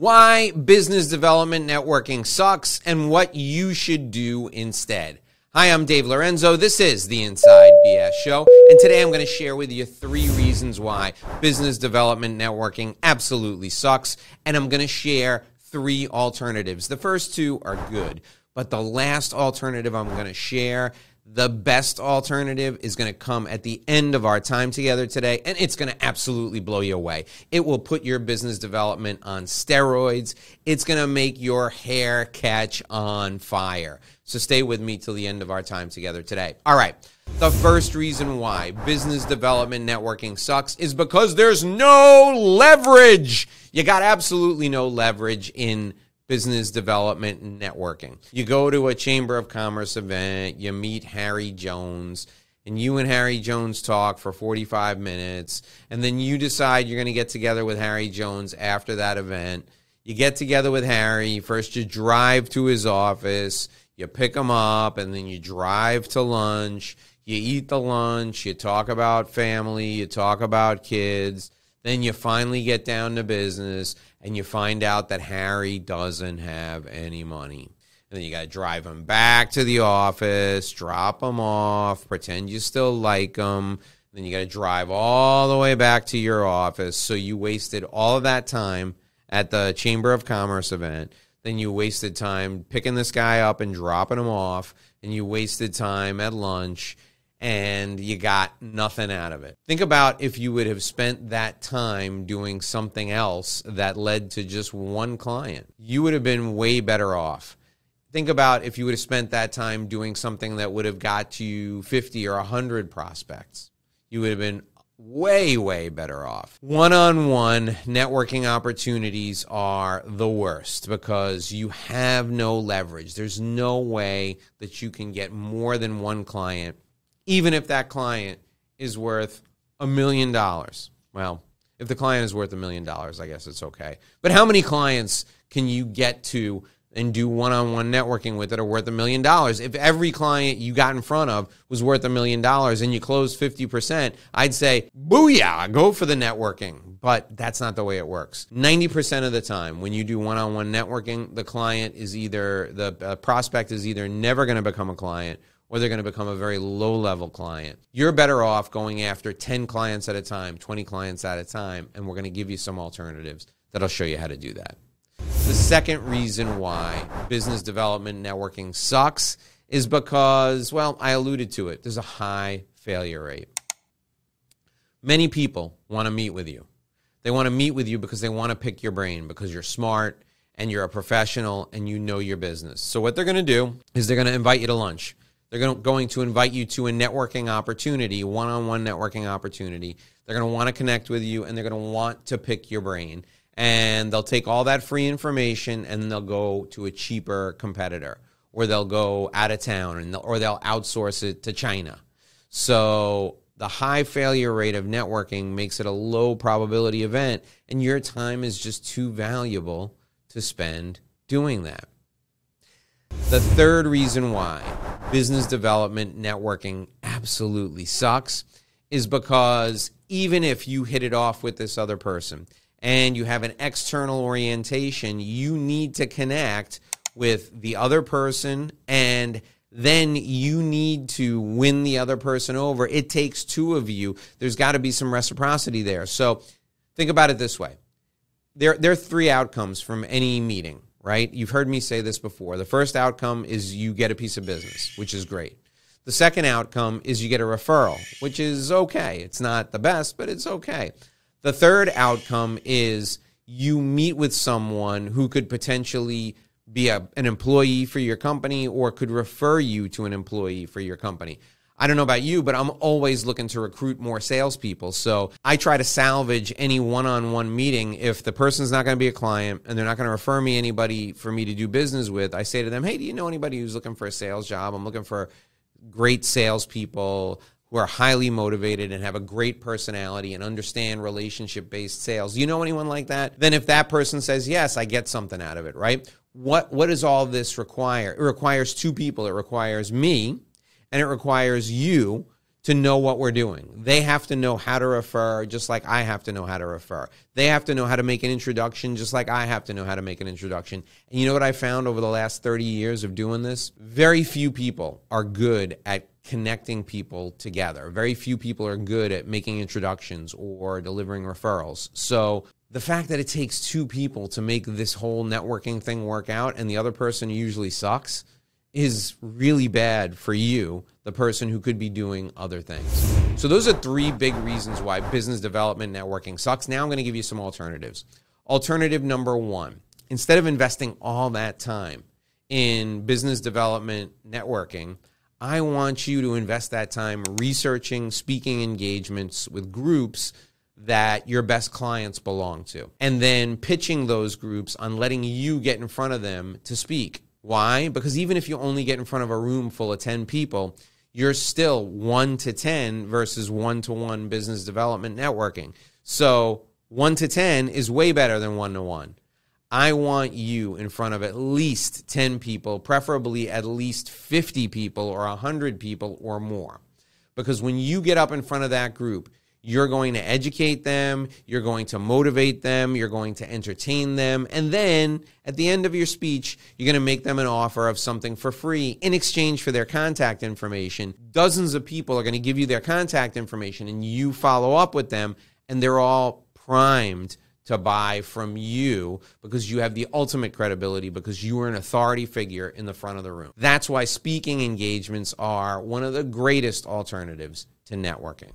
why business development networking sucks and what you should do instead. Hi, I'm Dave Lorenzo. This is the Inside BS Show, and today I'm going to share with you three reasons why business development networking absolutely sucks, and I'm going to share three alternatives. The first two are good, but the last alternative I'm going to share the best alternative is going to come at the end of our time together today, and it's going to absolutely blow you away. It will put your business development on steroids. It's going to make your hair catch on fire. So stay with me till the end of our time together today. All right. The first reason why business development networking sucks is because there's no leverage. You got absolutely no leverage in business development and networking. You go to a Chamber of Commerce event, you meet Harry Jones, and you and Harry Jones talk for 45 minutes, and then you decide you're going to get together with Harry Jones after that event. You get together with Harry, first you drive to his office, you pick him up, and then you drive to lunch. You eat the lunch, you talk about family, you talk about kids then you finally get down to business and you find out that Harry doesn't have any money. And then you got to drive him back to the office, drop him off, pretend you still like him. Then you got to drive all the way back to your office. So you wasted all of that time at the Chamber of Commerce event. Then you wasted time picking this guy up and dropping him off. And you wasted time at lunch and you got nothing out of it. Think about if you would have spent that time doing something else that led to just one client. You would have been way better off. Think about if you would have spent that time doing something that would have got you 50 or 100 prospects. You would have been way, way better off. One on one networking opportunities are the worst because you have no leverage. There's no way that you can get more than one client even if that client is worth a million dollars. Well, if the client is worth a million dollars, I guess it's okay. But how many clients can you get to and do one on one networking with that are worth a million dollars? If every client you got in front of was worth a million dollars and you closed 50%, I'd say, booyah, go for the networking. But that's not the way it works. 90% of the time, when you do one on one networking, the client is either, the uh, prospect is either never going to become a client or they're going to become a very low level client. You're better off going after 10 clients at a time, 20 clients at a time, and we're going to give you some alternatives that'll show you how to do that. The second reason why business development networking sucks is because, well, I alluded to it, there's a high failure rate. Many people want to meet with you. They want to meet with you because they want to pick your brain because you're smart and you're a professional and you know your business. So, what they're going to do is they're going to invite you to lunch. They're going to invite you to a networking opportunity, one on one networking opportunity. They're going to want to connect with you and they're going to want to pick your brain. And they'll take all that free information and they'll go to a cheaper competitor or they'll go out of town and or they'll outsource it to China. So the high failure rate of networking makes it a low probability event, and your time is just too valuable to spend doing that. The third reason why business development networking absolutely sucks is because even if you hit it off with this other person and you have an external orientation, you need to connect with the other person and then you need to win the other person over. It takes two of you. There's got to be some reciprocity there. So think about it this way. There, there are three outcomes from any meeting right? You've heard me say this before. The first outcome is you get a piece of business, which is great. The second outcome is you get a referral, which is okay. It's not the best, but it's okay. The third outcome is you meet with someone who could potentially be a, an employee for your company or could refer you to an employee for your company. I don't know about you, but I'm always looking to recruit more salespeople. So I try to salvage any one on one meeting. If the person's not going to be a client and they're not going to refer me anybody for me to do business with, I say to them, Hey, do you know anybody who's looking for a sales job? I'm looking for great salespeople who are highly motivated and have a great personality and understand relationship based sales. You know anyone like that? Then if that person says yes, I get something out of it, right? What what does all this require? It requires two people. It requires me and it requires you to know what we're doing. They have to know how to refer, just like I have to know how to refer. They have to know how to make an introduction, just like I have to know how to make an introduction. And you know what I found over the last 30 years of doing this? Very few people are good at connecting people together. Very few people are good at making introductions or delivering referrals. So the fact that it takes two people to make this whole networking thing work out and the other person usually sucks is really bad for you, the person who could be doing other things. So, those are three big reasons why business development networking sucks. Now, I'm going to give you some alternatives. Alternative number one instead of investing all that time in business development networking, I want you to invest that time researching speaking engagements with groups that your best clients belong to, and then pitching those groups on letting you get in front of them to speak why? Because even if you only get in front of a room full of 10 people, you're still 1 to 10 versus 1 to 1 business development networking. So 1 to 10 is way better than 1 to 1. I want you in front of at least 10 people, preferably at least 50 people or 100 people or more. Because when you get up in front of that group, you're going to educate them, you're going to motivate them, you're going to entertain them, and then at the end of your speech, you're going to make them an offer of something for free in exchange for their contact information. Dozens of people are going to give you their contact information, and you follow up with them, and they're all primed to buy from you because you have the ultimate credibility because you are an authority figure in the front of the room. That's why speaking engagements are one of the greatest alternatives to networking.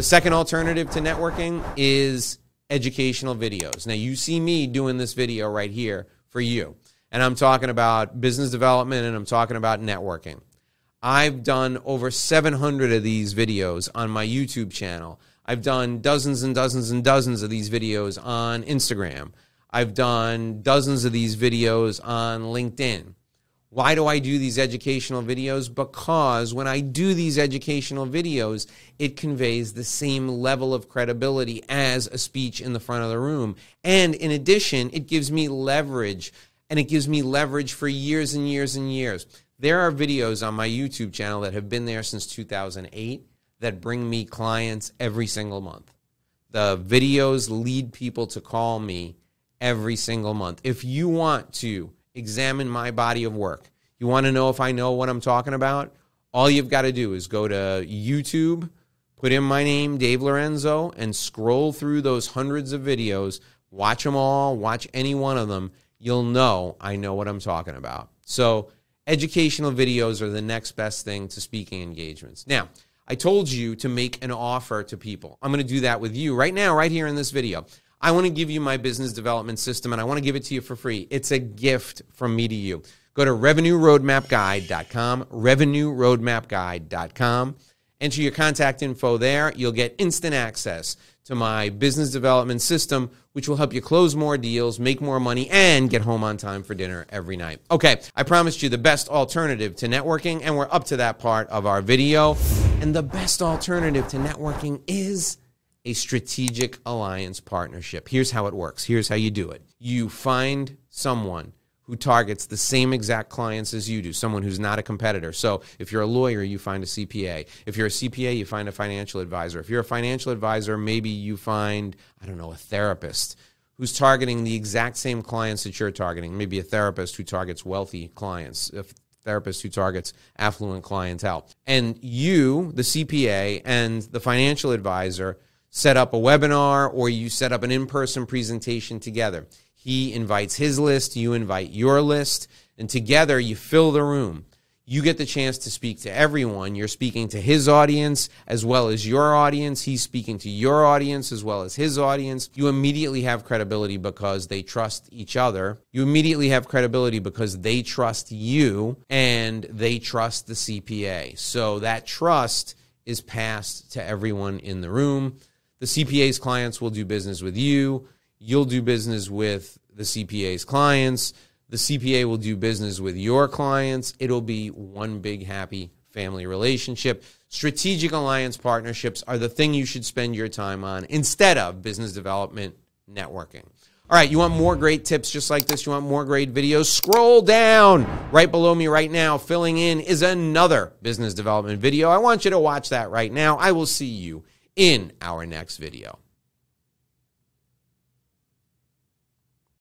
The second alternative to networking is educational videos. Now, you see me doing this video right here for you, and I'm talking about business development and I'm talking about networking. I've done over 700 of these videos on my YouTube channel. I've done dozens and dozens and dozens of these videos on Instagram. I've done dozens of these videos on LinkedIn. Why do I do these educational videos? Because when I do these educational videos, it conveys the same level of credibility as a speech in the front of the room. And in addition, it gives me leverage, and it gives me leverage for years and years and years. There are videos on my YouTube channel that have been there since 2008 that bring me clients every single month. The videos lead people to call me every single month. If you want to, examine my body of work. You want to know if I know what I'm talking about? All you've got to do is go to YouTube, put in my name, Dave Lorenzo, and scroll through those hundreds of videos. Watch them all, watch any one of them. You'll know I know what I'm talking about. So, educational videos are the next best thing to speaking engagements. Now, I told you to make an offer to people. I'm going to do that with you right now, right here in this video. I want to give you my business development system and I want to give it to you for free. It's a gift from me to you. Go to revenueroadmapguide.com, revenueroadmapguide.com. Enter your contact info there. You'll get instant access to my business development system, which will help you close more deals, make more money, and get home on time for dinner every night. Okay, I promised you the best alternative to networking, and we're up to that part of our video. And the best alternative to networking is a strategic alliance partnership. Here's how it works. Here's how you do it. You find someone who targets the same exact clients as you do, someone who's not a competitor. So if you're a lawyer, you find a CPA. If you're a CPA, you find a financial advisor. If you're a financial advisor, maybe you find, I don't know, a therapist who's targeting the exact same clients that you're targeting. Maybe a therapist who targets wealthy clients, a therapist who targets affluent clientele. And you, the CPA, and the financial advisor, set up a webinar or you set up an in person presentation together. He invites his list, you invite your list, and together you fill the room. You get the chance to speak to everyone. You're speaking to his audience as well as your audience. He's speaking to your audience as well as his audience. You immediately have credibility because they trust each other. You immediately have credibility because they trust you and they trust the CPA. So that trust is passed to everyone in the room. The CPA's clients will do business with you. You'll do business with the CPA's clients. The CPA will do business with your clients. It'll be one big happy family relationship. Strategic alliance partnerships are the thing you should spend your time on instead of business development networking. All right, you want more great tips just like this? You want more great videos? Scroll down right below me right now. Filling in is another business development video. I want you to watch that right now. I will see you in our next video.